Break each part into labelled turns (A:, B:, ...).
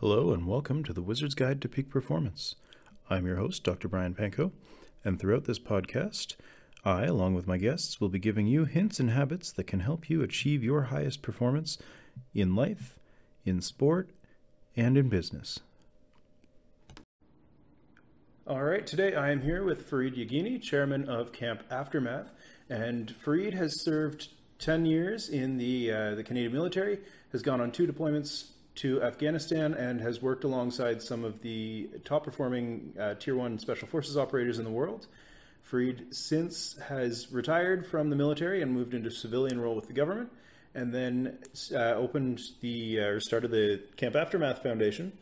A: Hello, and welcome to the Wizard's Guide to Peak Performance. I'm your host, Dr. Brian Panko, and throughout this podcast, I, along with my guests, will be giving you hints and habits that can help you achieve your highest performance in life, in sport, and in business. All right, today I am here with Farid Yaghini, chairman of Camp Aftermath, and Farid has served 10 years in the, uh, the Canadian military, has gone on two deployments to Afghanistan and has worked alongside some of the top performing uh, Tier 1 Special Forces operators in the world. Farid since has retired from the military and moved into civilian role with the government, and then uh, opened the uh, or started the Camp Aftermath Foundation,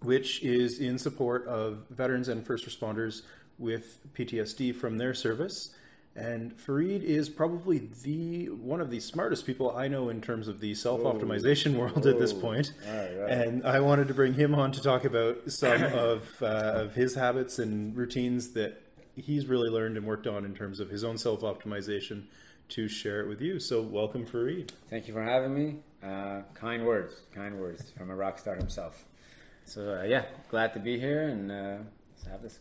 A: which is in support of veterans and first responders with PTSD from their service. And Farid is probably the one of the smartest people I know in terms of the self optimization world at this point.
B: Right, right.
A: And I wanted to bring him on to talk about some of uh, of his habits and routines that he's really learned and worked on in terms of his own self optimization to share it with you. So welcome, Farid.
B: Thank you for having me. Uh, kind words, kind words from a rock star himself. So uh, yeah, glad to be here and uh, let's have this.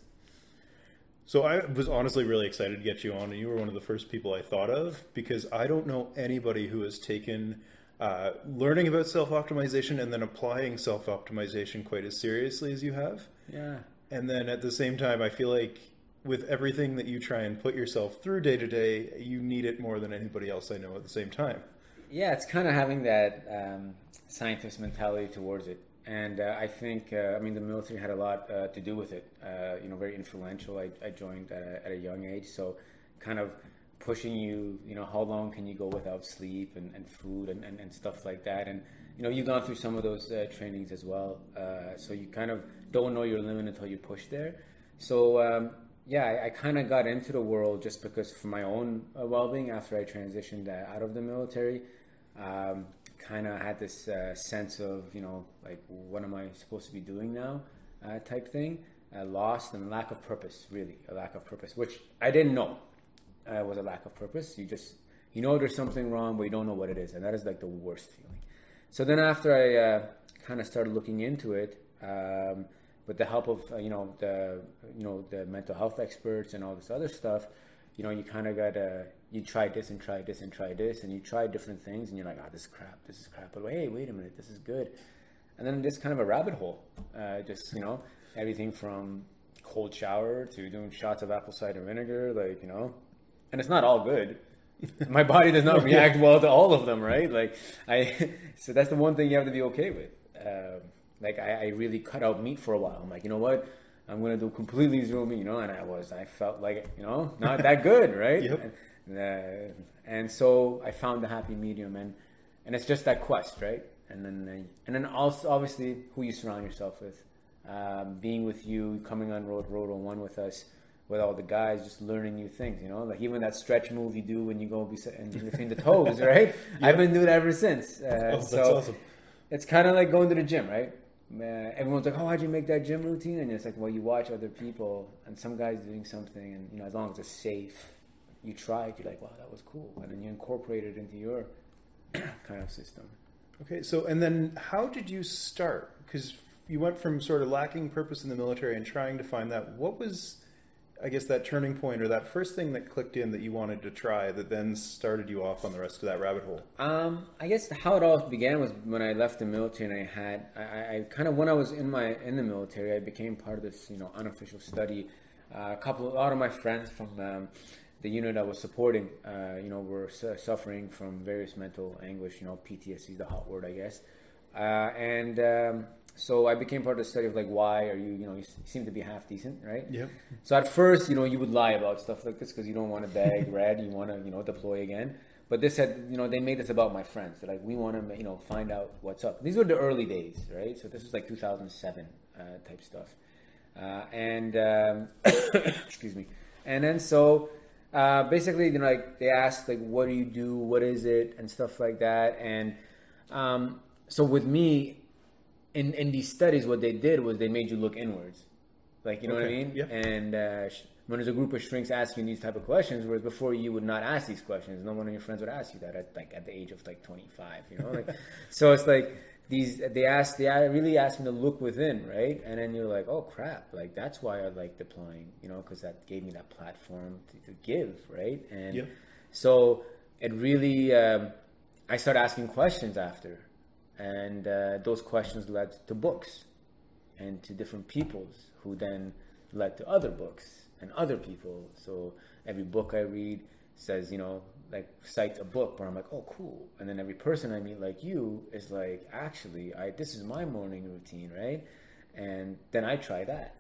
A: So I was honestly really excited to get you on, and you were one of the first people I thought of because I don't know anybody who has taken uh, learning about self optimization and then applying self optimization quite as seriously as you have.
B: Yeah,
A: And then at the same time, I feel like with everything that you try and put yourself through day to day, you need it more than anybody else I know at the same time.
B: yeah, it's kind of having that um, scientist mentality towards it, and uh, I think uh, I mean the military had a lot uh, to do with it. Uh, you know, very influential. I, I joined at a, at a young age, so kind of pushing you. You know, how long can you go without sleep and, and food and, and, and stuff like that, and you know, you've gone through some of those uh, trainings as well, uh, so you kind of don't know your limit until you push there. So um, yeah, I, I kind of got into the world just because for my own uh, well-being after I transitioned uh, out of the military. Um, kind of had this uh, sense of you know like what am I supposed to be doing now uh, type thing. Uh, lost and lack of purpose, really a lack of purpose, which I didn't know uh, was a lack of purpose. You just you know there's something wrong, but you don't know what it is, and that is like the worst feeling. So then after I uh, kind of started looking into it, um, with the help of uh, you know the you know the mental health experts and all this other stuff, you know you kind of got to you try this and try this and try this and you try different things and you're like, oh, this is crap, this is crap. But hey, wait a minute, this is good. And then just kind of a rabbit hole, uh, just you know everything from cold shower to doing shots of apple cider vinegar, like you know, and it's not all good. My body does not react well to all of them, right? Like I, so that's the one thing you have to be okay with. Um, like I, I really cut out meat for a while. I'm like, you know what? I'm gonna do completely zero meat, you know, and I was, I felt like, you know, not that good, right?
A: Yep.
B: And, uh, and so I found the happy medium, and and it's just that quest, right? And then and then also obviously who you surround yourself with, um, being with you, coming on road road on one with us, with all the guys, just learning new things, you know, like even that stretch move you do when you go in between the toes, right? I've been doing it ever since. Uh,
A: Oh, that's
B: so
A: awesome.
B: it's kind of like going to the gym, right? Uh, everyone's like, "Oh, how'd you make that gym routine?" And it's like, "Well, you watch other people, and some guys doing something, and you know, as long as it's safe, you it. You're like, wow, that was cool, and then you incorporate it into your kind of system."
A: Okay, so and then how did you start? Because you went from sort of lacking purpose in the military and trying to find that. What was, I guess, that turning point or that first thing that clicked in that you wanted to try that then started you off on the rest of that rabbit hole?
B: Um, I guess how it all began was when I left the military and I had I, I- I kind of when I was in my in the military I became part of this you know unofficial study. Uh, a couple a lot of my friends from um, the unit I was supporting uh, you know were su- suffering from various mental anguish. You know PTSD is the hot word I guess, uh, and um, so I became part of the study of like why are you you know you seem to be half decent right
A: Yep.
B: so at first, you know, you would lie about stuff like this because you don't want to bag red, you want to, you know, deploy again. But this had, you know, they made this about my friends. They're like, we want to, you know, find out what's up. These were the early days, right? So this was like 2007 uh, type stuff. Uh, and um, excuse me. And then so uh, basically, you know, like they asked, like, what do you do? What is it? And stuff like that. And um, so with me, in in these studies, what they did was they made you look inwards. Like you know what I mean?
A: yeah.
B: And uh, sh- when there's a group of shrinks asking these type of questions, whereas before you would not ask these questions, no one of your friends would ask you that at like at the age of like 25. You know, like so it's like these they asked they really asked me to look within, right? And then you're like, oh crap, like that's why I like deploying, you know, because that gave me that platform to, to give, right? And
A: Yep.
B: so it really, um, I started asking questions after, and uh, those questions led to books and to different peoples who then led to other books and other people. So every book I read says, you know, like cites a book where I'm like, oh, cool. And then every person I meet like you is like, actually, I this is my morning routine, right? And then I try that.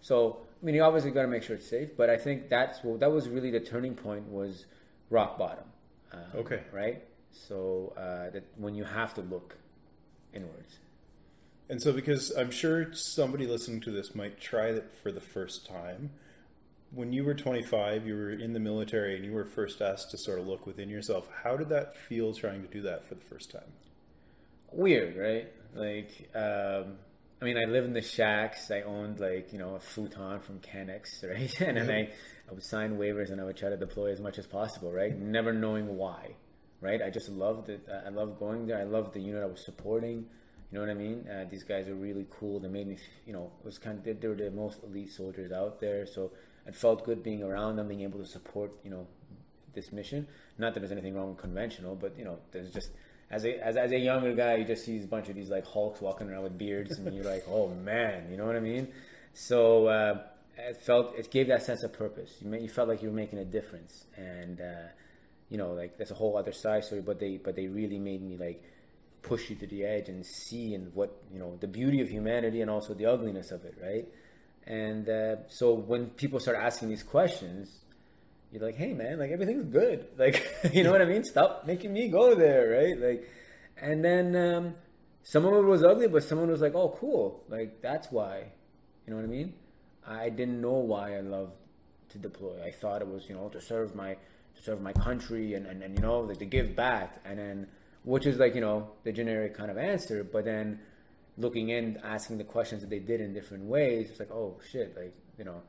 B: So I mean, you obviously got to make sure it's safe, but I think that's what that was really the turning point was rock bottom. Um,
A: Okay.
B: Right. So uh, that when you have to look inwards.
A: And so, because I'm sure somebody listening to this might try it for the first time, when you were 25, you were in the military and you were first asked to sort of look within yourself. How did that feel trying to do that for the first time?
B: weird, right? Like, um, I mean, I live in the shacks. I owned like you know a futon from Canex, right? And then I, I would sign waivers and I would try to deploy as much as possible, right? Never knowing why, right? I just loved it. I loved going there. I loved the unit I was supporting. You know what I mean? Uh, these guys are really cool. They made me, you know, it was kind of they were the most elite soldiers out there. So it felt good being around them, being able to support, you know, this mission. Not that there's anything wrong with conventional, but you know, there's just as a as, as a younger guy, you just see a bunch of these like hulks walking around with beards, and you're like, oh man, you know what I mean? So uh, it felt it gave that sense of purpose. You you felt like you were making a difference, and uh, you know, like that's a whole other side story. But they but they really made me like push you to the edge and see and what you know the beauty of humanity and also the ugliness of it, right? And uh, so when people start asking these questions, you're like, hey man, like everything's good. Like, you know what I mean? Stop making me go there, right? Like, and then um, some of it was ugly, but someone was like, oh, cool. Like, that's why. You know what I mean? I didn't know why I loved to deploy. I thought it was, you know, to serve my to serve my country and, and, and you know, like to give back. And then, which is like, you know, the generic kind of answer. But then looking in, asking the questions that they did in different ways, it's like, oh shit, like, you know,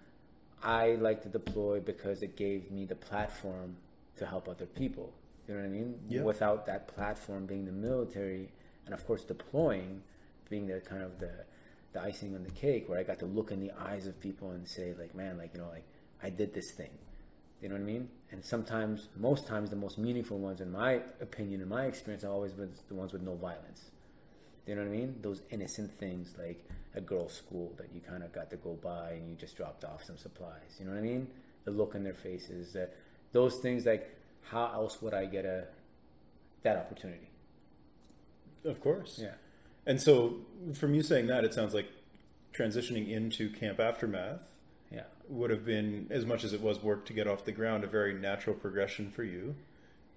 B: I like to deploy because it gave me the platform to help other people. You know what I mean?
A: Yeah.
B: Without that platform being the military, and of course deploying being the kind of the the icing on the cake, where I got to look in the eyes of people and say, like, man, like you know, like I did this thing. You know what I mean? And sometimes, most times, the most meaningful ones, in my opinion, in my experience, have always been the ones with no violence. You know what I mean? Those innocent things like a girl's school that you kind of got to go by and you just dropped off some supplies. You know what I mean? The look in their faces. Uh, those things like how else would I get a that opportunity?
A: Of course.
B: Yeah.
A: And so, from you saying that, it sounds like transitioning into Camp Aftermath
B: Yeah.
A: would have been, as much as it was work to get off the ground, a very natural progression for you.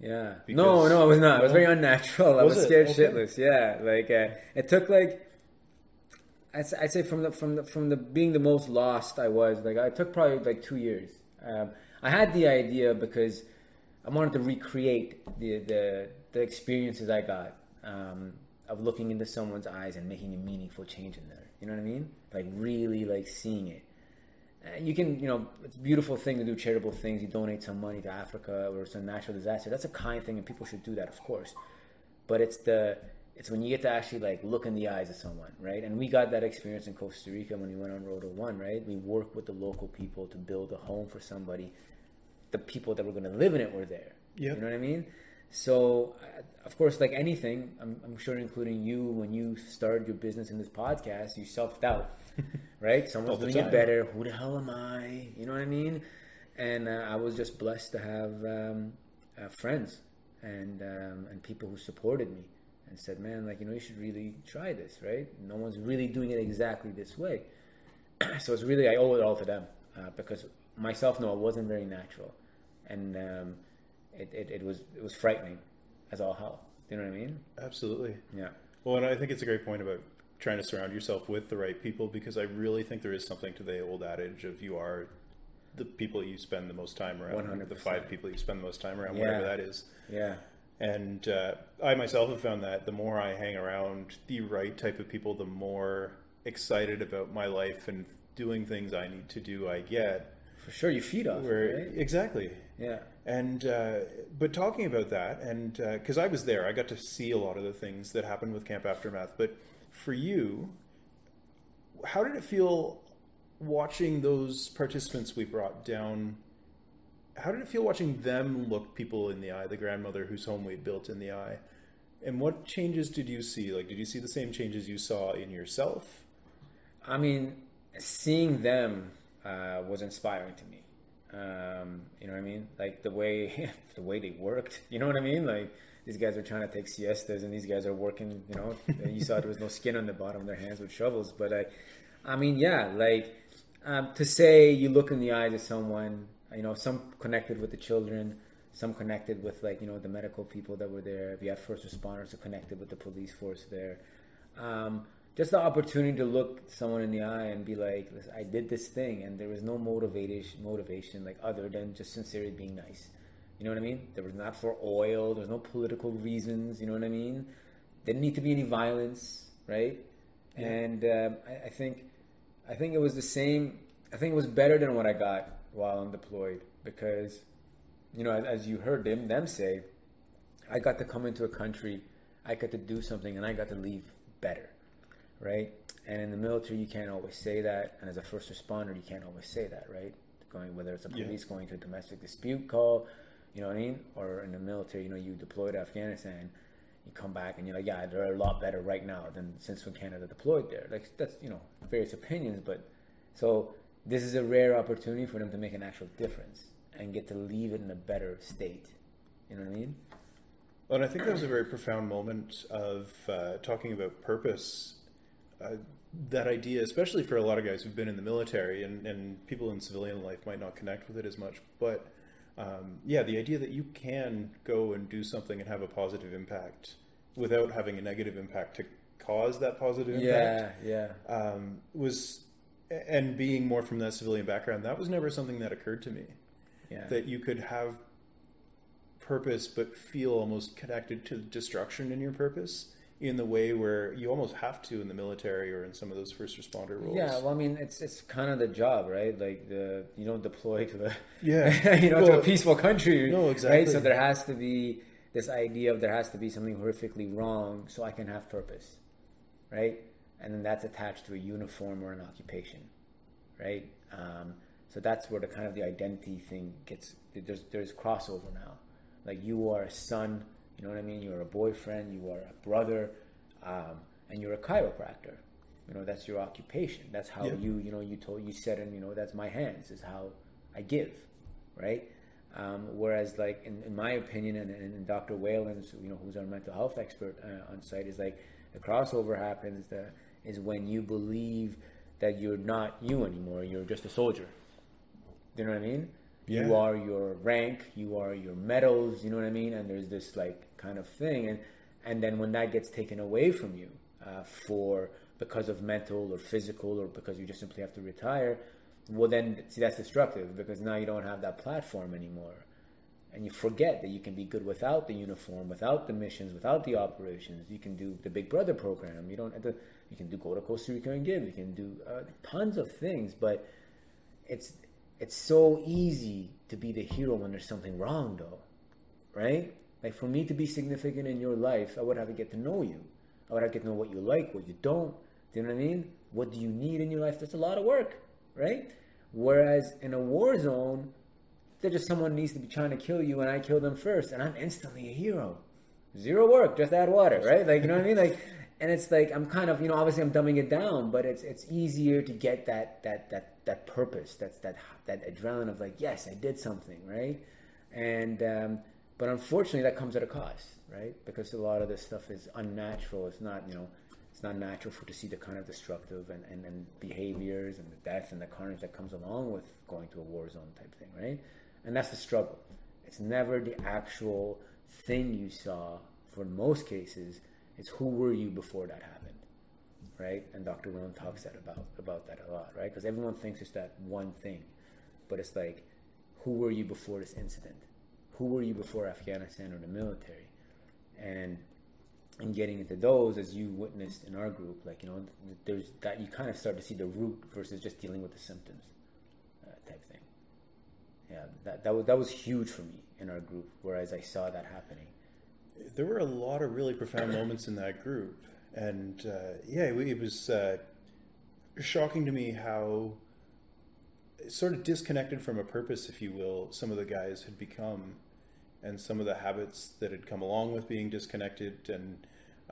B: Yeah.
A: Because-
B: no, no, it was not. It was very unnatural. I
A: Was
B: was,
A: it?
B: scared
A: Okay.
B: shitless. Yeah. Like uh, it took like I'd, I'd say from the from the from the being the most lost I was. Like I took probably like two years. Um, I had the idea because I wanted to recreate the the, the experiences I got um, of looking into someone's eyes and making a meaningful change in there. You know what I mean? Like really like seeing it. You can, you know, it's a beautiful thing to do charitable things. You donate some money to Africa or some natural disaster. That's a kind thing, and people should do that, of course. But it's the it's when you get to actually like look in the eyes of someone, right? And we got that experience in Costa Rica when we went on Roto One, right? We worked with the local people to build a home for somebody. The people that were going to live in it were there.
A: Yep.
B: You know what I mean? So, uh, of course, like anything, I'm, I'm sure, including you, when you started your business in this podcast, you self doubt, right? Someone's doing
A: time.
B: it better. Who the hell am I? You know what I mean? And uh, I was just blessed to have um, uh, friends and um, and people who supported me and said, "Man, like you know, you should really try this, right? No one's really doing it exactly this way." so it's really I owe it all to them uh, because myself, no, it wasn't very natural, and um, it, it it was it was frightening as all hell. You know what I mean?
A: Absolutely.
B: Yeah.
A: Well, and I think it's a great point about trying to surround yourself with the right people because I really think there is something to the old adage of you are the people you spend the most time around,
B: 100%.
A: the five people you spend the most time around,
B: Yeah.
A: whatever that is.
B: Yeah.
A: And uh, I myself have found that the more I hang around the right type of people, the more excited about my life and doing things I need to do I get.
B: for sure. You feed off.
A: Where
B: right?
A: exactly.
B: Yeah.
A: And uh, but talking about that, and because I was there, I got to see a lot of the things that happened with Camp Aftermath. But for you, how did it feel watching those participants we brought down? How did it feel watching them look people in the eye, the grandmother whose home we built in the eye? And what changes did you see? Like, did you see the same changes you saw in yourself?
B: I mean, seeing them uh, was inspiring to me. Um, you know what I mean? Like the way the way they worked. You know what I mean? Like these guys are trying to take siestas, and these guys are working. You know, you saw there was no skin on the bottom of their hands with shovels. But I, I mean, yeah, like um, to say you look in the eyes of someone. You know, some connected with the children, some connected with like you know the medical people that were there. You have first responders who connected with the police force there. Um, just the opportunity to look someone in the eye and be like, I did this thing, and there was no motivation, motivation like other than just sincerely being nice. You know what I mean? There was not for oil. There's no political reasons. You know what I mean? Didn't need to be any violence, right? Yeah. And um, I, I, think, I think it was the same. I think it was better than what I got while I'm deployed because, you know, as, as you heard them them say, I got to come into a country, I got to do something, and I got to leave better right? And in the military, you can't always say that, and as a first responder, you can't always say that, right? Going whether it's a police yeah. going to a domestic dispute call, you know what I mean, or in the military, you know, you deploy to Afghanistan, you come back and you're like, yeah, they're a lot better right now than since when Canada deployed there. Like that's you know various opinions, but so this is a rare opportunity for them to make an actual difference and get to leave it in a better state. You know what I mean?
A: Well, and I think that was a very profound moment of uh, talking about purpose uh, that idea, especially for a lot of guys who've been in the military and, and people in civilian life might not connect with it as much. But um, yeah, the idea that you can go and do something and have a positive impact without having a negative impact to cause that positive impact.
B: Yeah,
A: yeah. Um, was and being more from that civilian background, that was never something that occurred to me.
B: Yeah.
A: That you could have purpose but feel almost connected to the destruction in your purpose in the way where you almost have to in the military or in some of those first responder roles.
B: Yeah, well, I mean, it's it's kind of the job, right? Like the you don't deploy to the
A: yeah,
B: you know,
A: well,
B: to a peaceful country.
A: No, exactly.
B: Right? So there has to be this idea of there has to be something horrifically wrong so I can have purpose, right? And then that's attached to a uniform or an occupation, right? Um, so that's where the kind of the identity thing gets. There's there's crossover now. Like you are a son you know what I mean? You're a boyfriend, you are a brother, um, and you're a chiropractor. You know, that's your occupation. That's how you, you know, you told, you said, and you know, that's my hands is how I give, right? Um, whereas, like in, in, my opinion, and, and Dr. Whalen's, you know, who's our mental health expert uh, on site, is like the crossover happens that is when you believe that you're not you anymore. You're just a soldier. Do you know what I mean? Yeah. You are your rank, you are your medals, you know what I mean? And there's this like kind of thing. And, and then when that gets taken away from you uh, for because of mental or physical or because you just simply have to retire, well then see that's destructive because now you don't have that platform anymore. And you forget that you can be good without the uniform, without the missions, without the operations. You can do the Big Brother program. You don't have to. You can do go to Costa Rica and give. You can do uh, tons of things, but it's it's so easy to be the hero when there's something wrong, though, right? Like for me to be significant in your life, I would have to get to know you. I would have to get to know what you like, what you don't. Do you know what I mean? What do you need in your life? That's a lot of work, right? Whereas in a war zone, there's just someone needs to be trying to kill you, and I kill them first, and I'm instantly a hero. Zero work, just add water, right? Like you know what I mean? Like and it's like I'm kind of you know obviously I'm dumbing it down, but it's it's easier to get that that that that purpose, that's that that adrenaline of like yes I did something right, and um, but unfortunately that comes at a cost, right? Because a lot of this stuff is unnatural. It's not you know it's not natural for to see the kind of destructive and, and, and behaviors and the death and the carnage that comes along with going to a war zone type thing, right? And that's the struggle. It's never the actual thing you saw for most cases it's who were you before that happened, right? And Dr. Whalen talks that about about that a lot, right? Because everyone thinks it's that one thing, but it's like, who were you before this incident? Who were you before Afghanistan or the military? And and getting into those, as you witnessed in our group, like you know, there's that you kind of start to see the root versus just dealing with the symptoms, uh, type thing. yeah, that that was that was huge for me in our group. Whereas I saw that happening.
A: There were a lot of really profound moments in that group, and uh, yeah, it, was uh, shocking to me how sort of disconnected from a purpose, if you will, some of the guys had become, and some of the habits that had come along with being disconnected, and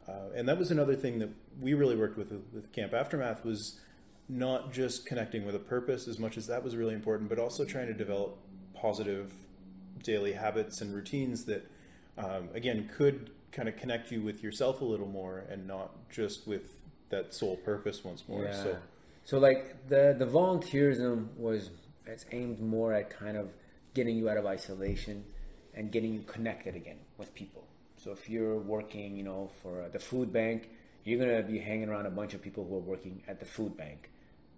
A: uh, and that was another thing that we really worked with with Camp Aftermath was not just connecting with a purpose as much as that was really important, but also trying to develop positive daily habits and routines that, um, again, could kind of connect you with yourself a little more and not just with that sole purpose once more.
B: Yeah.
A: So,
B: So like the the volunteerism was it's aimed more at kind of getting you out of isolation and getting you connected again with people. So if you're working, you know, for uh, the food bank, you're gonna be hanging around a bunch of people who are working at the food bank,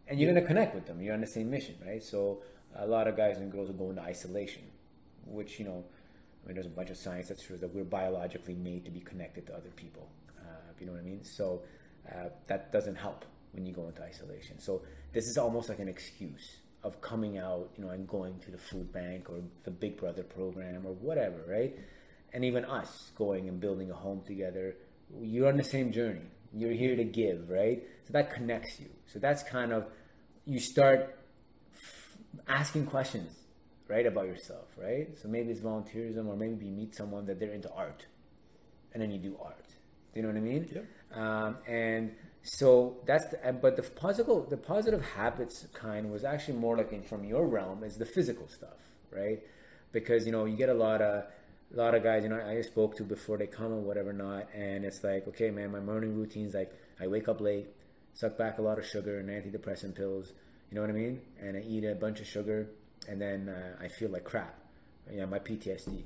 B: and you're gonna connect with them. You're on the same mission, right? So a lot of guys and girls will go into isolation, which you know, Mean, there's a bunch of science that shows that we're biologically made to be connected to other people. Uh, you know what I mean? So uh, that doesn't help when you go into isolation. So this is almost like an excuse of coming out, you know, and going to the food bank or the Big Brother program or whatever, right? And even us going and building a home together, you're on the same journey. You're here to give, right? So that connects you. So that's kind of you start asking questions, right, about yourself, right? So maybe it's volunteerism, or maybe you meet someone that they're into art, and then you do art. Do you know what I mean?
A: Yep.
B: Um, and so that's the, but the positive the positive habits kind was actually more like in, from your realm is the physical stuff, right? Because you know you get a lot of a lot of guys you know I spoke to before they come or whatever not, and it's like okay man, my morning routine's like I wake up late, suck back a lot of sugar and antidepressant pills, you know what I mean, and I eat a bunch of sugar, and then uh, I feel like crap, you know my PTSD.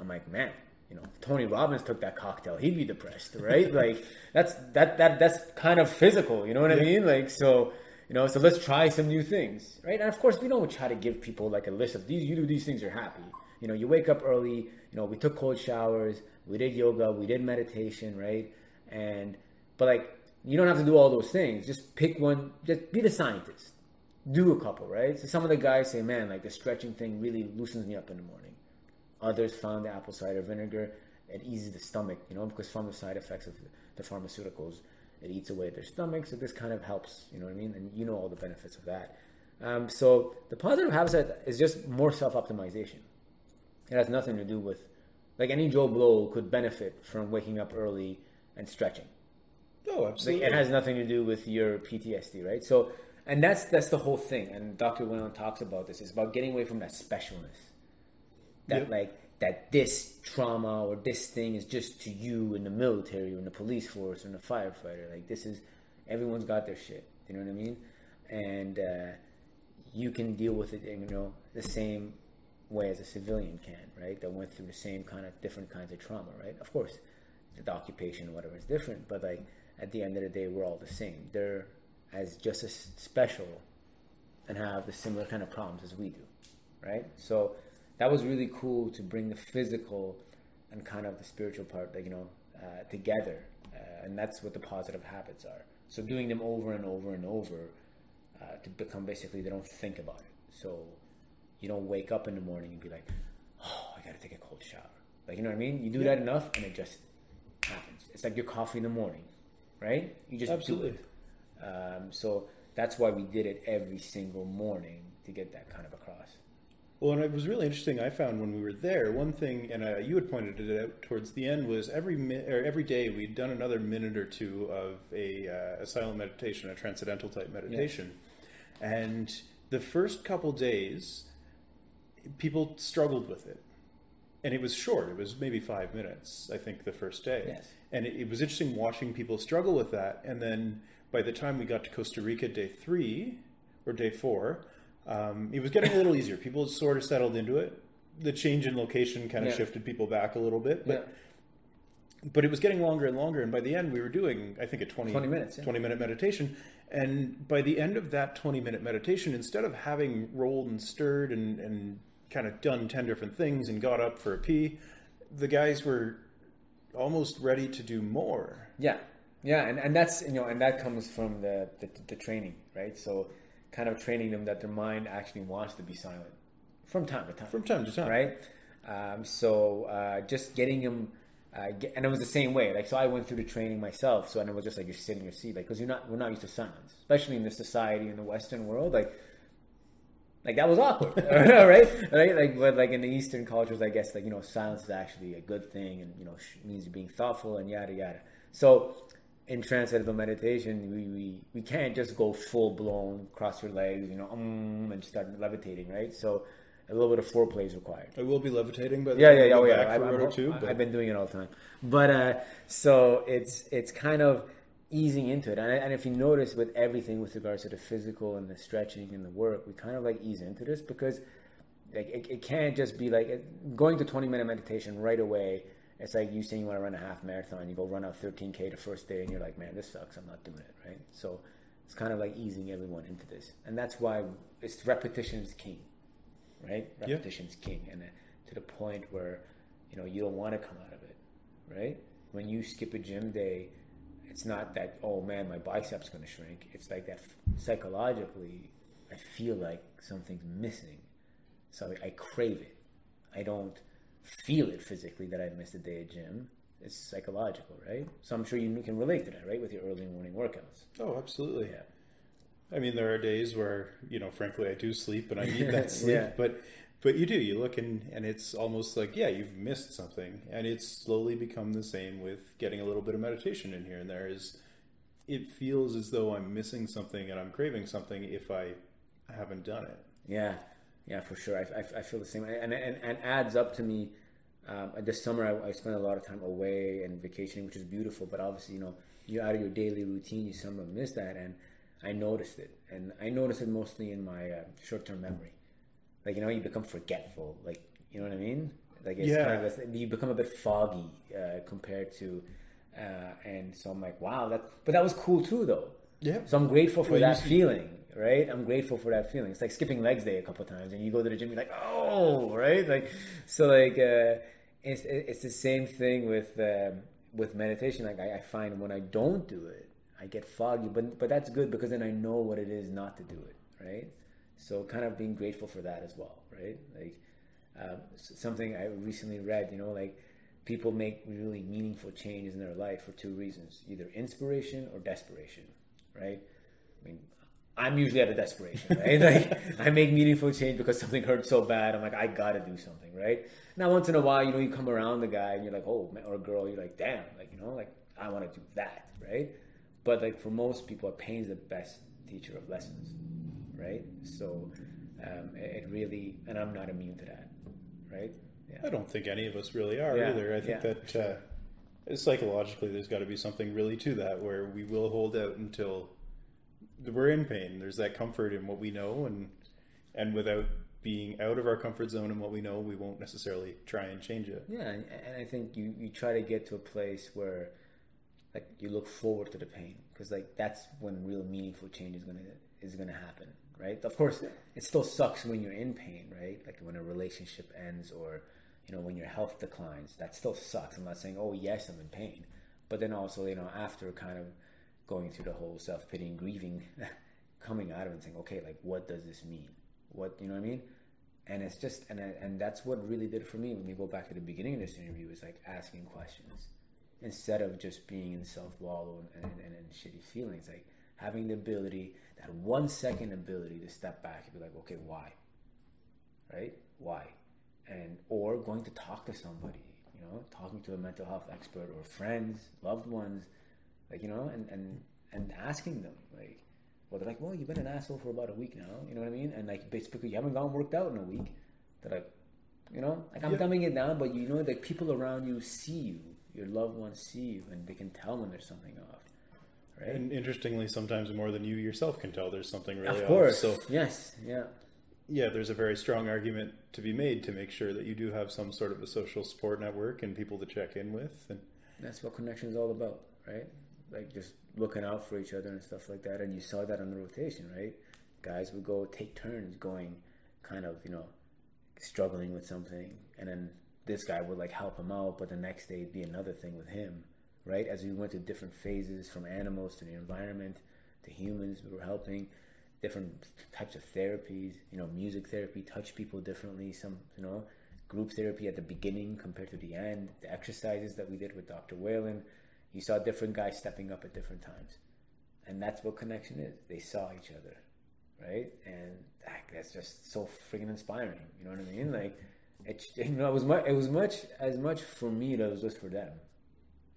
B: I'm like, man, you know, if Tony Robbins took that cocktail, he'd be depressed, right? like that's that that that's kind of physical, you know what I mean? Like so, you know, so let's try some new things, right? And of course, we don't try to give people like a list of these. You do these things, you're happy. You know, you wake up early. You know, we took cold showers, we did yoga, we did meditation, right? And but like, you don't have to do all those things. Just pick one. Just be the scientist. Do a couple, right? So some of the guys say, man, like the stretching thing really loosens me up in the morning. Others found the apple cider vinegar. It eases the stomach, you know, because from the side effects of the pharmaceuticals, it eats away at their stomach. So this kind of helps, you know what I mean? And you know all the benefits of that. Um, so the positive habit is just more self optimization. It has nothing to do with, like any Joe Blow could benefit from waking up early and stretching.
A: oh,
B: Like,
A: absolutely.
B: it has nothing to do with your PTSD, right? So, and that's that's the whole thing. And Dr. Whalen talks about this. It's about getting away from that specialness. That
A: Yep.
B: like that this trauma or this thing is just to you in the military or in the police force or in the firefighter. Like this is everyone's got their shit. You know what I mean? And uh, you can deal with it, in, you know, the same way as a civilian can, right? That went through the same kind of different kinds of trauma, right? Of course, the occupation, whatever, is different, but like at the end of the day, we're all the same. They're as just as special and have the similar kind of problems as we do, right? So that was really cool to bring the physical and kind of the spiritual part, like you know, uh, together, uh, and that's what the positive habits are. So doing them over and over and over uh, to become basically they don't think about it. So you don't wake up in the morning and be like, oh, I gotta take a cold shower. Like you know what I mean? You do that enough, and it just happens. It's like your coffee in the morning, right? You just
A: Absolutely.
B: do it. Um, so that's why we did it every single morning to get that kind of across.
A: Well, and it was really interesting. I found when we were there, one thing, and uh, you had pointed it out towards the end, was every mi- or every day we'd done another minute or two of a, uh, a silent meditation, a transcendental type meditation, and the first couple days, people struggled with it, and it was short. It was maybe five minutes, I think, the first day,
B: Yes.
A: and it, it was interesting watching people struggle with that. And then by the time we got to Costa Rica, day three or day four, um, it was getting a little easier. People sort of settled into it. The change in location kind of
B: Yeah.
A: shifted people back a little bit, but
B: Yeah.
A: but it was getting longer and longer. And by the end, we were doing, I think, a 20,
B: 20 minutes, yeah.
A: 20 minute meditation. And by the end of that 20 minute meditation, instead of having rolled and stirred and, and kind of done 10 different things and got up for a pee, the guys were almost ready to do more.
B: Yeah, yeah, and, and that's you know, and that comes from the, the the training, right? So, kind of training them that their mind actually wants to be silent from time to time.
A: From time to time.
B: right? Um, so uh, just getting them, uh, get, and it was the same way. Like so, I went through the training myself. So and it was just like you're sitting in your seat, like because you're not we're not used to silence, especially in the society in the Western world, like. Like that was awkward, right? Right? Like, but like in the Eastern cultures, I guess like you know, silence is actually a good thing, and you know, means you're being thoughtful and yada yada. So, in transcendental meditation, we, we we can't just go full blown, cross your legs, you know, um, and start levitating, right? So, a little bit of foreplay is required.
A: I will be levitating, but
B: Yeah, yeah, yeah. Oh, yeah.
A: Back
B: I've,
A: for a
B: I've-
A: two,
B: I- I've been doing it all the time. But uh, so it's it's kind of easing into it, and, and if you notice with everything with regards to the physical and the stretching and the work, we kind of like ease into this because like it, it can't just be like going to twenty minute meditation right away. It's like you saying you want to run a half marathon, you go run out 13k the first day, and you're like, man, this sucks. I'm not doing it, right? So it's kind of like easing everyone into this, and that's why it's repetition is king right?
A: Yeah.
B: Repetition's king, and to the point where you know you don't want to come out of it, right? When you skip a gym day, it's not that oh man, my biceps going to shrink. It's like that psychologically, I feel like something's missing, so I crave it. I don't feel it physically that I missed a day of gym. It's psychological, right? So I'm sure you can relate to that, right, with your early morning workouts.
A: oh, absolutely.
B: Yeah.
A: I mean, there are days where you know, frankly, I do sleep and I need that sleep.
B: Yeah.
A: But but you do. You look and and it's almost like yeah, you've missed something, and it's slowly become the same with getting a little bit of meditation in here and there. Is it feels as though I'm missing something and I'm craving something if I haven't done it.
B: Yeah, yeah, for sure. I, I, I feel the same, and and and adds up to me. Um, this summer, I, I spent a lot of time away and vacationing, which is beautiful. But obviously, you know, you're out of your daily routine. You somewhat miss that, and I noticed it, and I noticed it mostly in my uh, short-term memory. Like you know, you become forgetful. Like you know what I mean? Like it's
A: Yeah.
B: kind of this- you become a bit foggy uh, compared to, uh, and so I'm like, wow, that. But that was cool too, though.
A: Yeah.
B: So I'm grateful for
A: Well,
B: that feeling, right? I'm grateful for that feeling. It's like skipping legs day a couple times, and you go to the gym, you're like, oh, right? Like, so like, uh, it's it's the same thing with um, with meditation. Like, I, I find when I don't do it, I get foggy, but but that's good because then I know what it is not to do it, right? So kind of being grateful for that as well, right? Like um, something I recently read, you know, like people make really meaningful changes in their life for two reasons: either inspiration or desperation, right? I mean, I'm usually out of desperation, right? like I make meaningful change because something hurts so bad. I'm like, I gotta do something, right? Now, once in a while, you know, you come around the guy and you're like, oh, man, or a girl, you're like, damn, like you know, like I want to do that, right? But like for most people, pain's the best teacher of lessons, right? So um, it, it really, and I'm not immune to that, right? Yeah.
A: I don't think any of us really are
B: Yeah,
A: either. I think
B: yeah,
A: that uh, psychologically, there's got to be something really to that where we will hold out until we're in pain. There's that comfort in what we know, and and without being out of our comfort zone and what we know, we won't necessarily try and change it.
B: Yeah, and, I think you, you try to get to a place where like you look forward to the pain because like that's when real meaningful change is gonna is gonna happen, right? Of course, it still sucks when you're in pain, right? Like when a relationship ends or you know when your health declines, that still sucks. I'm not saying oh yes I'm in pain, but then also you know after kind of going through the whole self pity and grieving, coming out of it and saying okay like what does this mean? What you know what I mean? and it's just and and that's what really did it for me when we go back to the beginning of this interview is like asking questions instead of just being in self wallow and, and, and, and shitty feelings like having the ability that one second ability to step back and be like okay why right why and or going to talk to somebody you know talking to a mental health expert or friends loved ones like you know and and and asking them like well, they're like, well, you've been an asshole for about a week now. You know what I mean? And like, basically, you haven't gone worked out in a week. They're like, you know, like I'm
A: Yeah.
B: dumbing it down, but you know, like people around you see you, your loved ones see you, and they can tell when there's something off, right?
A: And interestingly, sometimes more than you yourself can tell, there's something really
B: of
A: off.
B: course,
A: So
B: yes, yeah,
A: yeah, there's a very strong argument to be made to make sure that you do have some sort of a social support network and people to check in with. And
B: that's what connection is all about, right? Like just looking out for each other and stuff like that. And you saw that on the rotation, right? Guys would go take turns going, kind of, you know, struggling with something, and then this guy would like help him out, but the next day it'd be another thing with him, right? As we went to different phases from animals to the environment to humans, we were helping, different types of therapies. You know, music therapy touch people differently. Some, you know, group therapy at the beginning compared to the end. The exercises that we did with Dr. Whalen, you saw different guys stepping up at different times, and that's what connection is. They saw each other, right? And that's just so freaking inspiring. You know what I mean? Like, it, you know, it was much. It was much as much for me that it was just for them.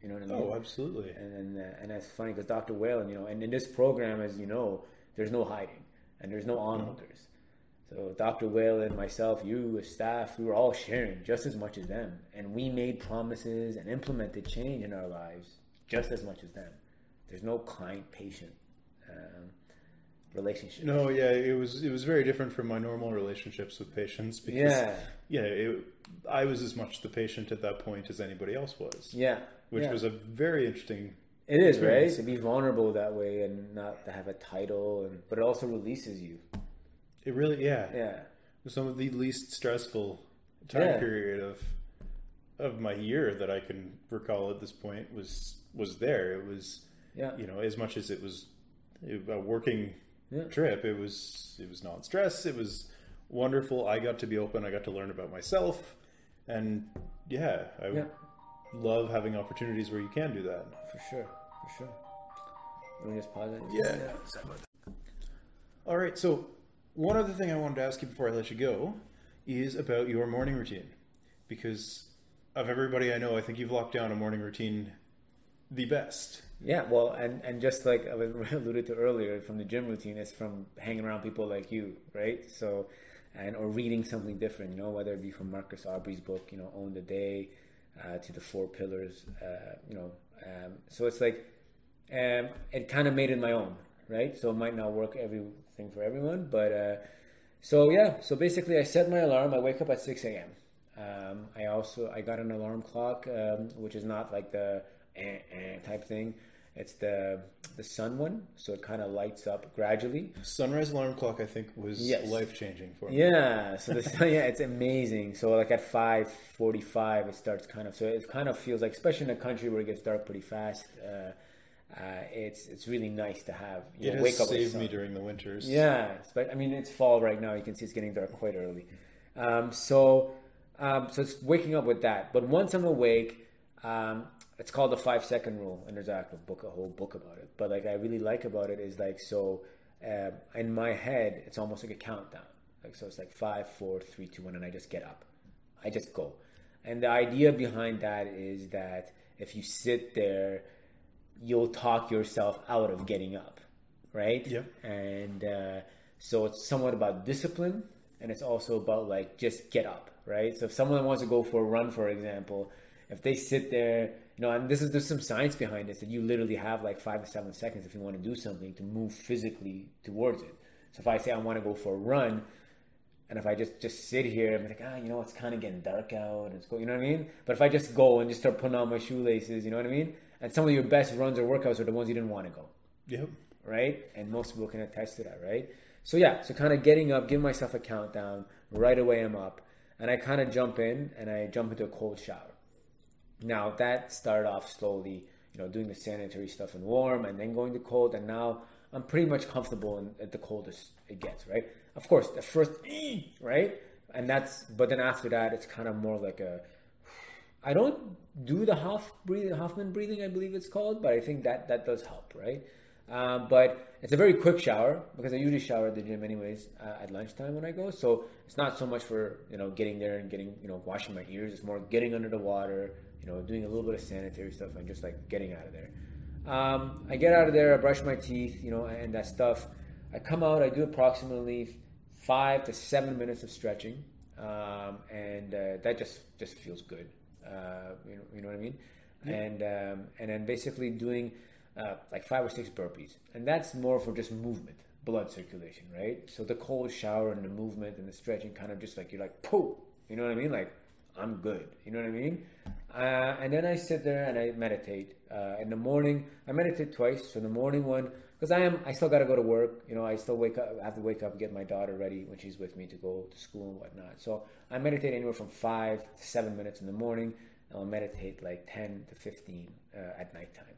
B: You know what I mean?
A: Oh, absolutely.
B: And and, uh, and that's funny because Dr. Whalen, you know, and in this program, as you know, there's no hiding and there's no onlookers. So Dr. Whale and myself, you, as staff, we were all sharing just as much as them, and we made promises and implemented change in our lives just as much as them. There's no client-patient um, relationship.
A: No, yeah, it was it was very different from my normal relationships with patients because
B: Yeah.
A: yeah, it, I was as much the patient at that point as anybody else was.
B: Yeah,
A: which
B: yeah.
A: was a very interesting.
B: It is right to be vulnerable that way and not to have a title, and but it also releases you.
A: It really, yeah,
B: Yeah,
A: some of the least stressful time
B: Yeah.
A: period of of my year that I can recall at this point was was there. It was
B: yeah,
A: you know as much as it was a working
B: Yeah.
A: trip. It was it was non stress. It was wonderful. I got to be open. I got to learn about myself, and yeah, I
B: yeah,
A: love having opportunities where you can do that.
B: for sure, for sure. Let me just pause it.
A: Yeah. All right. So one other thing I wanted to ask you before I let you go is about your morning routine, because of everybody I know, I think you've locked down a morning routine the best.
B: Yeah, well, and and just like I alluded to earlier, from the gym routine, it's from hanging around people like you, right? So, and or reading something different, you know, whether it be from Marcus Aubrey's book, you know, Own the Day, uh, to the Four Pillars, uh, you know. Um, so it's like, um, it kind of made it my own, right? So it might not work everything for everyone, but uh, so yeah. So basically, I set my alarm. I wake up at six a.m. Um, I also I got an alarm clock, um, which is not like the eh, eh type thing. It's the the sun one, so it kind of lights up gradually.
A: Sunrise alarm clock, I think, was
B: Yes.
A: life changing for me.
B: Yeah, so the sun, yeah, it's amazing. So like at five forty five, it starts kind of. So it kind of feels like, especially in a country where it gets dark pretty fast. Uh, uh, it's it's really nice to have. You
A: It
B: know,
A: has
B: wake up
A: saved me during the winters.
B: Yeah, but I mean it's fall right now. You can see it's getting dark quite early. Um, so um, so it's waking up with that. But once I'm awake, um, it's called the five second rule, and there's actually a book, a whole book about it. But like I really like about it is like so uh, in my head, it's almost like a countdown. Like so, it's like five, four, three, two, one, and I just get up. I just go. And the idea behind that is that if you sit there, you'll talk yourself out of getting up, right?
A: Yeah.
B: And uh, so it's somewhat about discipline, and it's also about like just get up, right? So if someone wants to go for a run, for example, if they sit there, you know, and this is there's some science behind this that you literally have like five to seven seconds if you want to do something to move physically towards it. So if I say I want to go for a run, and if I just just sit here, I'm like, ah, you know, it's kind of getting dark out. It's cool, you know what I mean? But if I just go and just start putting on my shoelaces, you know what I mean? And some of your best runs or workouts are the ones you didn't want to go,
A: Yep.
B: right? And most people can attest to that, right? So yeah, so kind of getting up, giving myself a countdown. Right away, I'm up, and I kind of jump in and I jump into a cold shower. Now that started off slowly, you know, doing the sanitary stuff in warm and then going to cold, and now I'm pretty much comfortable in, at the coldest it gets, right? Of course, the first, right? And that's, but then after that, it's kind of more like a, I don't do the Hof breathing, Hoffman breathing, I believe it's called, but I think that that does help, right? Um, but it's a very quick shower because I usually shower at the gym anyways uh, at lunchtime when I go. So it's not so much for you know getting there and getting you know washing my ears. It's more getting under the water, you know, doing a little bit of sanitary stuff and just like getting out of there. Um, I get out of there, I brush my teeth, you know, and that stuff. I come out, I do approximately five to seven minutes of stretching, um, and uh, that just just feels good. Uh, you know, you know what I mean? And um, and then basically doing uh, like five or six burpees, and that's more for just movement, blood circulation, right? So the cold shower and the movement and the stretching, kind of just like you're like, poof, you know what I mean? Like I'm good, you know what I mean? Uh, and then I sit there and I meditate. Uh, in the morning, I meditate twice. So the morning one, because I am, I still got to go to work. You know, I still wake up. I have to wake up and get my daughter ready when she's with me to go to school and whatnot. So I meditate anywhere from five to seven minutes in the morning. And I'll meditate like ten to fifteen uh, at nighttime,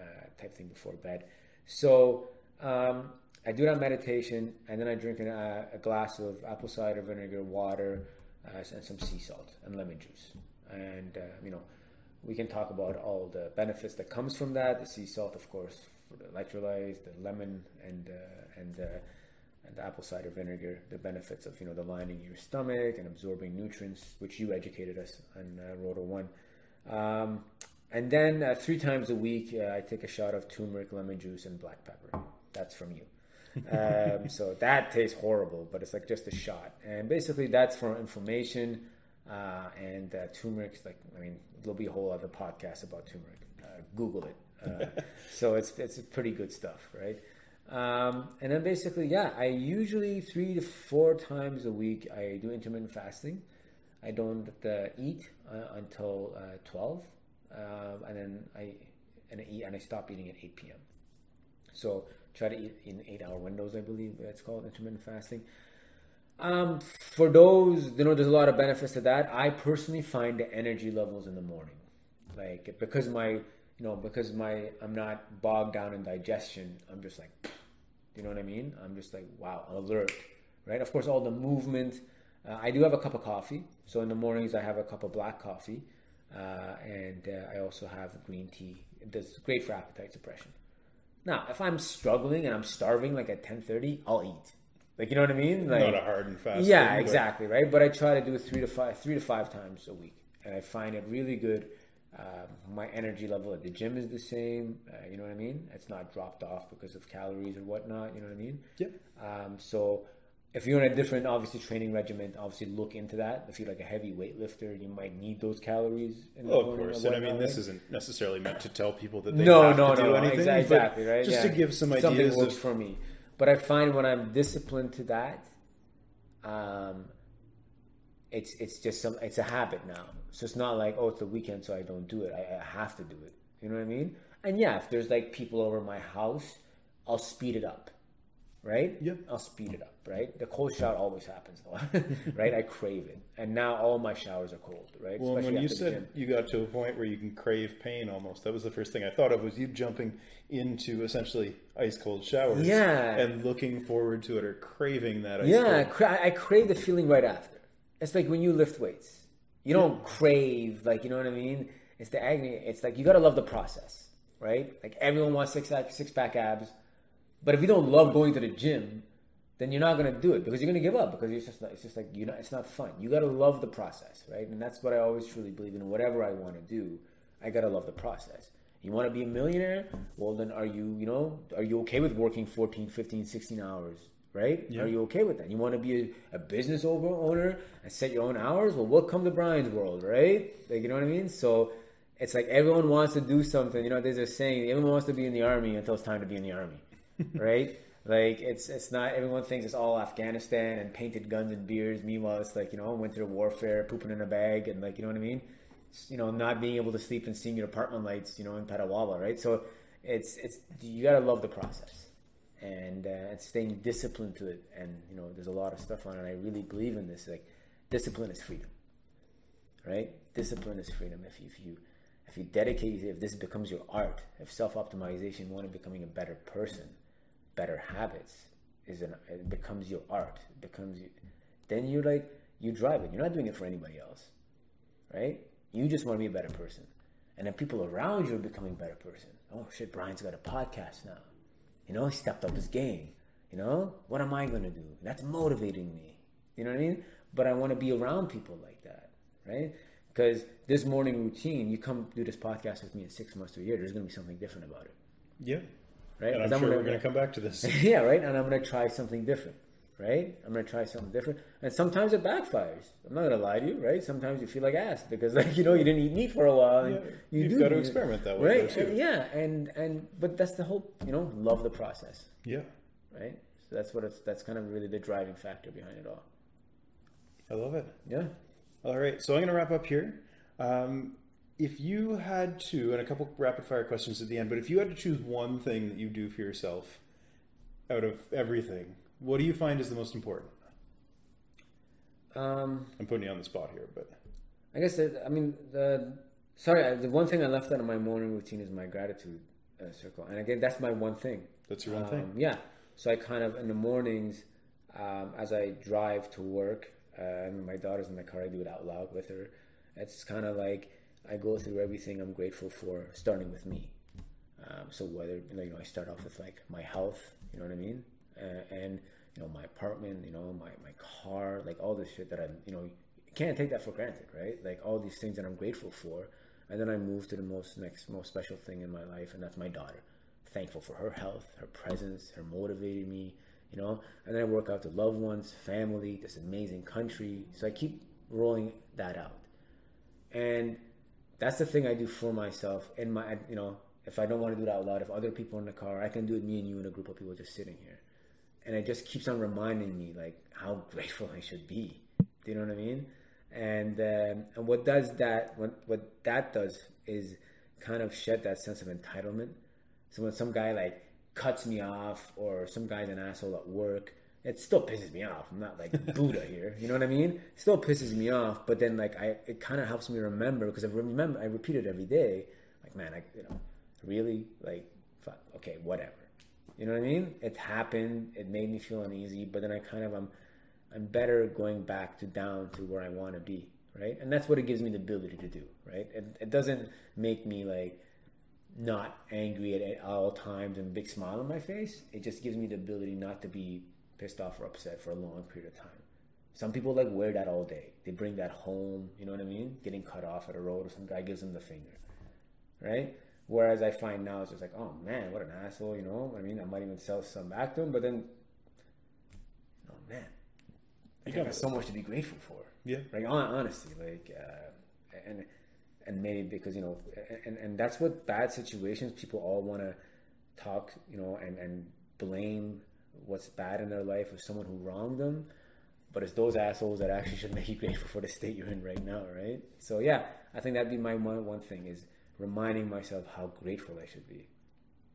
B: uh, type thing before bed. So um, I do that meditation, and then I drink a, uh, a glass of apple cider vinegar, water, and some sea salt and lemon juice. And uh, you know, we can talk about all the benefits that comes from that. The sea salt, of course, for the electrolytes, the lemon, and uh, and uh, and the apple cider vinegar. The benefits of you know the lining your stomach and absorbing nutrients, which you educated us on uh, Roto One. Um, and then uh, three times a week, uh, I take a shot of turmeric, lemon juice, and black pepper. That's from you. Um, so that tastes horrible, but it's like just a shot. And basically, that's for inflammation. Uh, and uh, turmeric's like, I mean, there'll be a whole other podcast about turmeric. Uh, Google it. Uh, so it's it's pretty good stuff, right? Um, and then basically, yeah, I usually three to four times a week I do intermittent fasting. I don't uh, eat uh, until twelve, um, and then I and I eat and I stop eating at eight p.m. So try to eat in eight hour windows, I believe that's called intermittent fasting. Um, for those, you know, there's a lot of benefits to that. I personally find the energy levels in the morning, like because my, you know, because my, I'm not bogged down in digestion. I'm just like, you know what I mean? I'm just like, wow, alert, right? Of course, all the movement. Uh, I do have a cup of coffee, so in the mornings I have a cup of black coffee, uh, and uh, I also have green tea. It's great for appetite suppression. Now, if I'm struggling and I'm starving, like at 10:30, I'll eat like you know what I mean? Like
A: not a hard and fast.
B: Yeah, thing, exactly, right. But I try to do it three to five, three to five times a week, and I find it really good. Uh, my energy level at the gym is the same. Uh, you know what I mean? It's not dropped off because of calories or whatnot. You know what I mean?
A: Yep.
B: Um, so if you're in a different, obviously, training regimen, obviously look into that. If you're like a heavy weightlifter, you might need those calories.
A: In the oh, of course. And I mean, this isn't necessarily meant to tell people that they
B: no,
A: have
B: no,
A: to do
B: no,
A: anything.
B: Exactly, right?
A: Just
B: yeah.
A: to give some
B: Something
A: ideas.
B: works
A: of,
B: for me. But I find when I'm disciplined to that, um, it's it's just some it's a habit now. So it's not like oh it's the weekend so I don't do it. I, I have to do it. You know what I mean? And yeah, if there's like people over my house, I'll speed it up. Right?
A: Yep.
B: I'll speed it up. Right? The cold shower always happens though. right? I crave it, and now all my showers are cold. Right?
A: Well, Especially when you said you got to a point where you can crave pain almost, that was the first thing I thought of was you jumping into essentially ice cold showers.
B: Yeah.
A: And looking forward to it or craving that ice
B: Yeah, cra- I crave the feeling right after. It's like when you lift weights. You don't yeah. crave, like, you know what I mean? It's the agony. It's like you got to love the process, right? Like everyone wants six, six pack abs. But if you don't love going to the gym, then you're not going to do it because you're going to give up because it's just it's just like you know it's not fun. You got to love the process, right? And that's what I always truly believe in. Whatever I want to do, I got to love the process. You want to be a millionaire? Well, then are you, you know, are you okay with working 14, 15, 16 hours? Right? Yeah. Are you okay with that? You want to be a, a business owner and set your own hours? Well, welcome to Brian's world, right? Like, you know what I mean? So it's like everyone wants to do something. You know, there's a saying, everyone wants to be in the army until it's time to be in the army, right? Like it's it's not everyone thinks it's all Afghanistan and painted guns and beers. Meanwhile, it's like you know winter warfare, pooping in a bag, and like you know what I mean you know, not being able to sleep and seeing your apartment lights, you know, in Petawawa, right? So it's it's you gotta love the process and uh, and staying disciplined to it. And you know, there's a lot of stuff on it. I really believe in this. Like, discipline is freedom, right? Discipline is freedom. If you, if you if you dedicate, if this becomes your art, if self optimization, of becoming a better person, better habits is an it becomes your art. It becomes you. Then you're like you drive it. You're not doing it for anybody else, right? You just want to be a better person. And then people around you are becoming better person. Oh shit, Brian's got a podcast now. You know, he stepped up his game. You know, what am I going to do? That's motivating me. You know what I mean? But I want to be around people like that, right? Because this morning routine, you come do this podcast with me in six months to a year, there's going to be something different about it.
A: Yeah.
B: Right?
A: And I'm, I'm sure gonna, we're going to come back to this.
B: yeah, right? And I'm going to try something different right? I'm gonna try something different, and sometimes it backfires. I'm not gonna lie to you, right? Sometimes you feel like ass because, like, you know, you didn't eat meat for a while, and
A: yeah, you
B: have
A: got to experiment that way,
B: right? And, yeah, and and but that's the whole, you know, love the process.
A: Yeah.
B: Right. So that's what it's. That's kind of really the driving factor behind it all.
A: I love it.
B: Yeah.
A: All right, so I'm gonna wrap up here. Um, if you had to, and a couple rapid fire questions at the end, but if you had to choose one thing that you do for yourself out of everything, what do you find is the most important?
B: Um,
A: I'm putting you on the spot here, but
B: I guess that, I mean the sorry the one thing I left out of my morning routine is my gratitude uh, circle, and again that's my one thing.
A: That's your one um, thing.
B: Yeah. So I kind of in the mornings, um, as I drive to work, uh, and my daughter's in the car, I do it out loud with her. It's kind of like I go through everything I'm grateful for, starting with me. Um, so whether you know, I start off with like my health, you know what I mean, uh, and you know my apartment, you know my my car, like all this shit that I'm, you know, can't take that for granted, right? Like all these things that I'm grateful for, and then I move to the most next most special thing in my life, and that's my daughter. Thankful for her health, her presence, her motivating me, you know. And then I work out to loved ones, family, this amazing country. So I keep rolling that out, and that's the thing I do for myself. And my, you know, if I don't want to do it out loud, if other people in the car, I can do it me and you and a group of people just sitting here, and it just keeps on reminding me like how grateful I should be. Do you know what I mean? And um, and what does that what what that does is kind of shed that sense of entitlement. So when some guy like cuts me off or some guy's an asshole at work, it still pisses me off. I'm not like Buddha here, you know what I mean? It still pisses me off, but then like I it kind of helps me remember because I remember I repeat it every day. Like man, I you know really like fuck okay whatever. You know what I mean? It happened. It made me feel uneasy, but then I kind of I'm I'm better going back to down to where I want to be, right? And that's what it gives me the ability to do, right? It, it doesn't make me like not angry at, at all times and big smile on my face. It just gives me the ability not to be pissed off or upset for a long period of time. Some people like wear that all day. They bring that home, you know what I mean? Getting cut off at a road or some guy gives them the finger, right? Whereas I find now it's just like, oh man, what an asshole, you know? I mean, I might even sell some back to him, but then, oh man, I
A: You
B: got so much to be grateful for.
A: Yeah.
B: Like honestly, like, uh, and and maybe because you know, and and that's what bad situations people all want to talk, you know, and and blame what's bad in their life with someone who wronged them. But it's those assholes that actually should make you grateful for the state you're in right now, right? So yeah, I think that'd be my one, one thing is reminding myself how grateful I should be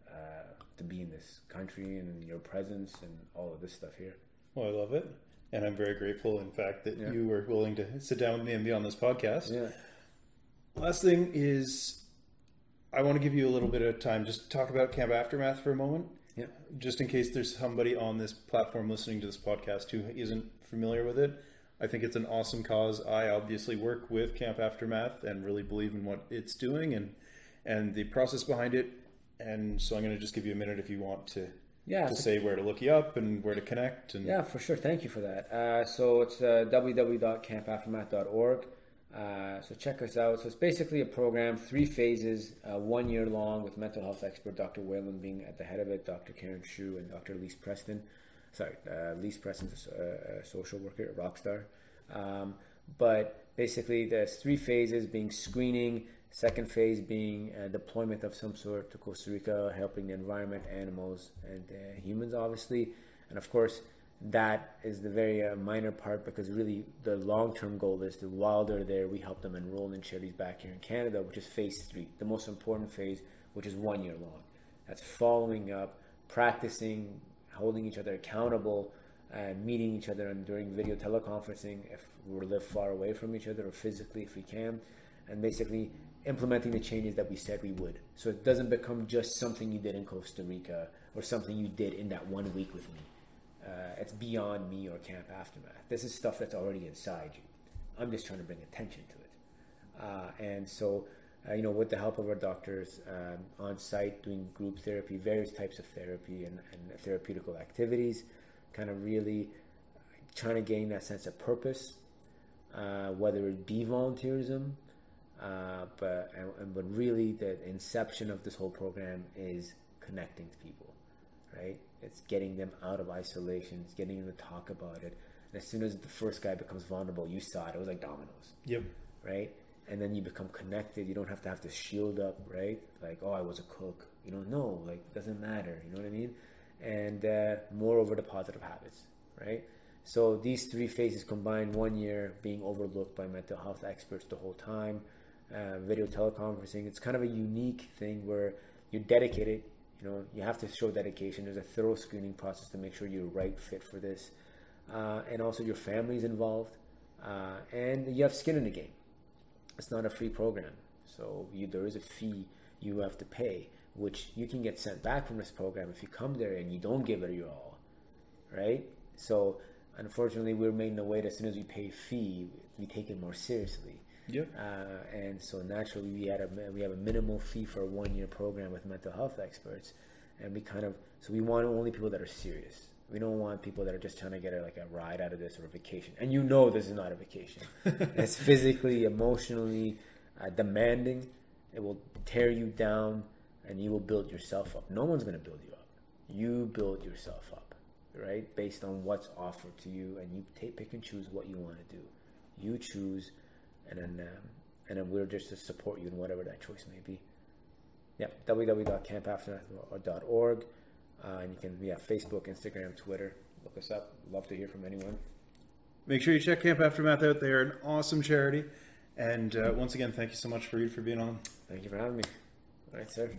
B: uh, to be in this country and your presence and all of this stuff here.
A: Well, I love it. And I'm very grateful, in fact, that
B: Yeah.
A: you were willing to sit down with me and be on this podcast.
B: Yeah.
A: Last thing is, I want to give you a little bit of time just to talk about Camp Aftermath for a moment,
B: Yeah.
A: just in case there's somebody on this platform listening to this podcast who isn't familiar with it. I think it's an awesome cause. I obviously work with Camp Aftermath and really believe in what it's doing and and the process behind it. And so I'm going to just give you a minute if you want to
B: Yeah.
A: to say where to look you up and where to connect. And
B: Yeah, for sure. Thank you for that. Uh, so it's uh, www.campaftermath.org. Uh, so check us out. So it's basically a program, three phases, uh, one year long, with mental health expert Dr. Whalen being at the head of it, Dr. Karen Shu, and Dr. Lise Preston. Sorry, uh, Lise Preston's a, a social worker, a rock star. Um, but basically, there's three phases being screening, second phase being uh, deployment of some sort to Costa Rica, helping the environment, animals, and uh, humans, obviously. And of course, that is the very uh, minor part because really the long-term goal is that while they're there, we help them enroll in charities back here in Canada, which is phase three, the most important phase, which is one year long. That's following up, practicing, holding each other accountable, and meeting each other and during video teleconferencing if we live far away from each other or physically if we can, and basically implementing the changes that we said we would. So it doesn't become just something you did in Costa Rica or something you did in that one week with me. Uh, it's beyond me or Camp Aftermath. This is stuff that's already inside you. I'm just trying to bring attention to it. Uh, and so, uh, you know, with the help of our doctors um, on site doing group therapy, various types of therapy and, and therapeutical activities, kind of really trying to gain that sense of purpose, uh, whether it be volunteerism, uh, but and, and, but really the inception of this whole program is connecting to people, right? It's getting them out of isolation. It's getting them to talk about it. And as soon as the first guy becomes vulnerable, you saw it. It was like dominoes,
A: Yep.
B: right? And then you become connected. You don't have to have to shield up, right? Like, oh, I was a cook. You don't know. Like, it doesn't matter. You know what I mean? And uh, moreover, the positive habits, right? So these three phases combined, one year being overlooked by mental health experts the whole time, uh, video teleconferencing. It's kind of a unique thing where you're dedicated. You know, you have to show dedication. There's a thorough screening process to make sure you're right fit for this, uh, and also your family's involved, uh, and you have skin in the game. It's not a free program, so you, there is a fee you have to pay, which you can get sent back from this program if you come there and you don't give it your all, right? So unfortunately, we're made in a way that as soon as we pay fee, we take it more seriously.
A: Yep.
B: Uh, and so naturally, we had a we have a minimal fee for a one year program with mental health experts, and we kind of so we want only people that are serious. We don't want people that are just trying to get a, like a ride out of this or a vacation. And you know this is not a vacation. it's physically, emotionally uh, demanding. It will tear you down, and you will build yourself up. No one's going to build you up. You build yourself up, right? Based on what's offered to you, and you take pick and choose what you want to do. You choose, and then um, and then we're just to support you in whatever that choice may be. Yeah, www.campaftermath.org. Uh, and you can, yeah, Facebook, Instagram, Twitter. Look us up. Love to hear from anyone.
A: Make sure you check Camp Aftermath out. They are an awesome charity. And uh, once again, thank you so much, Farid, for being on.
B: Thank you for having me. All right, sir.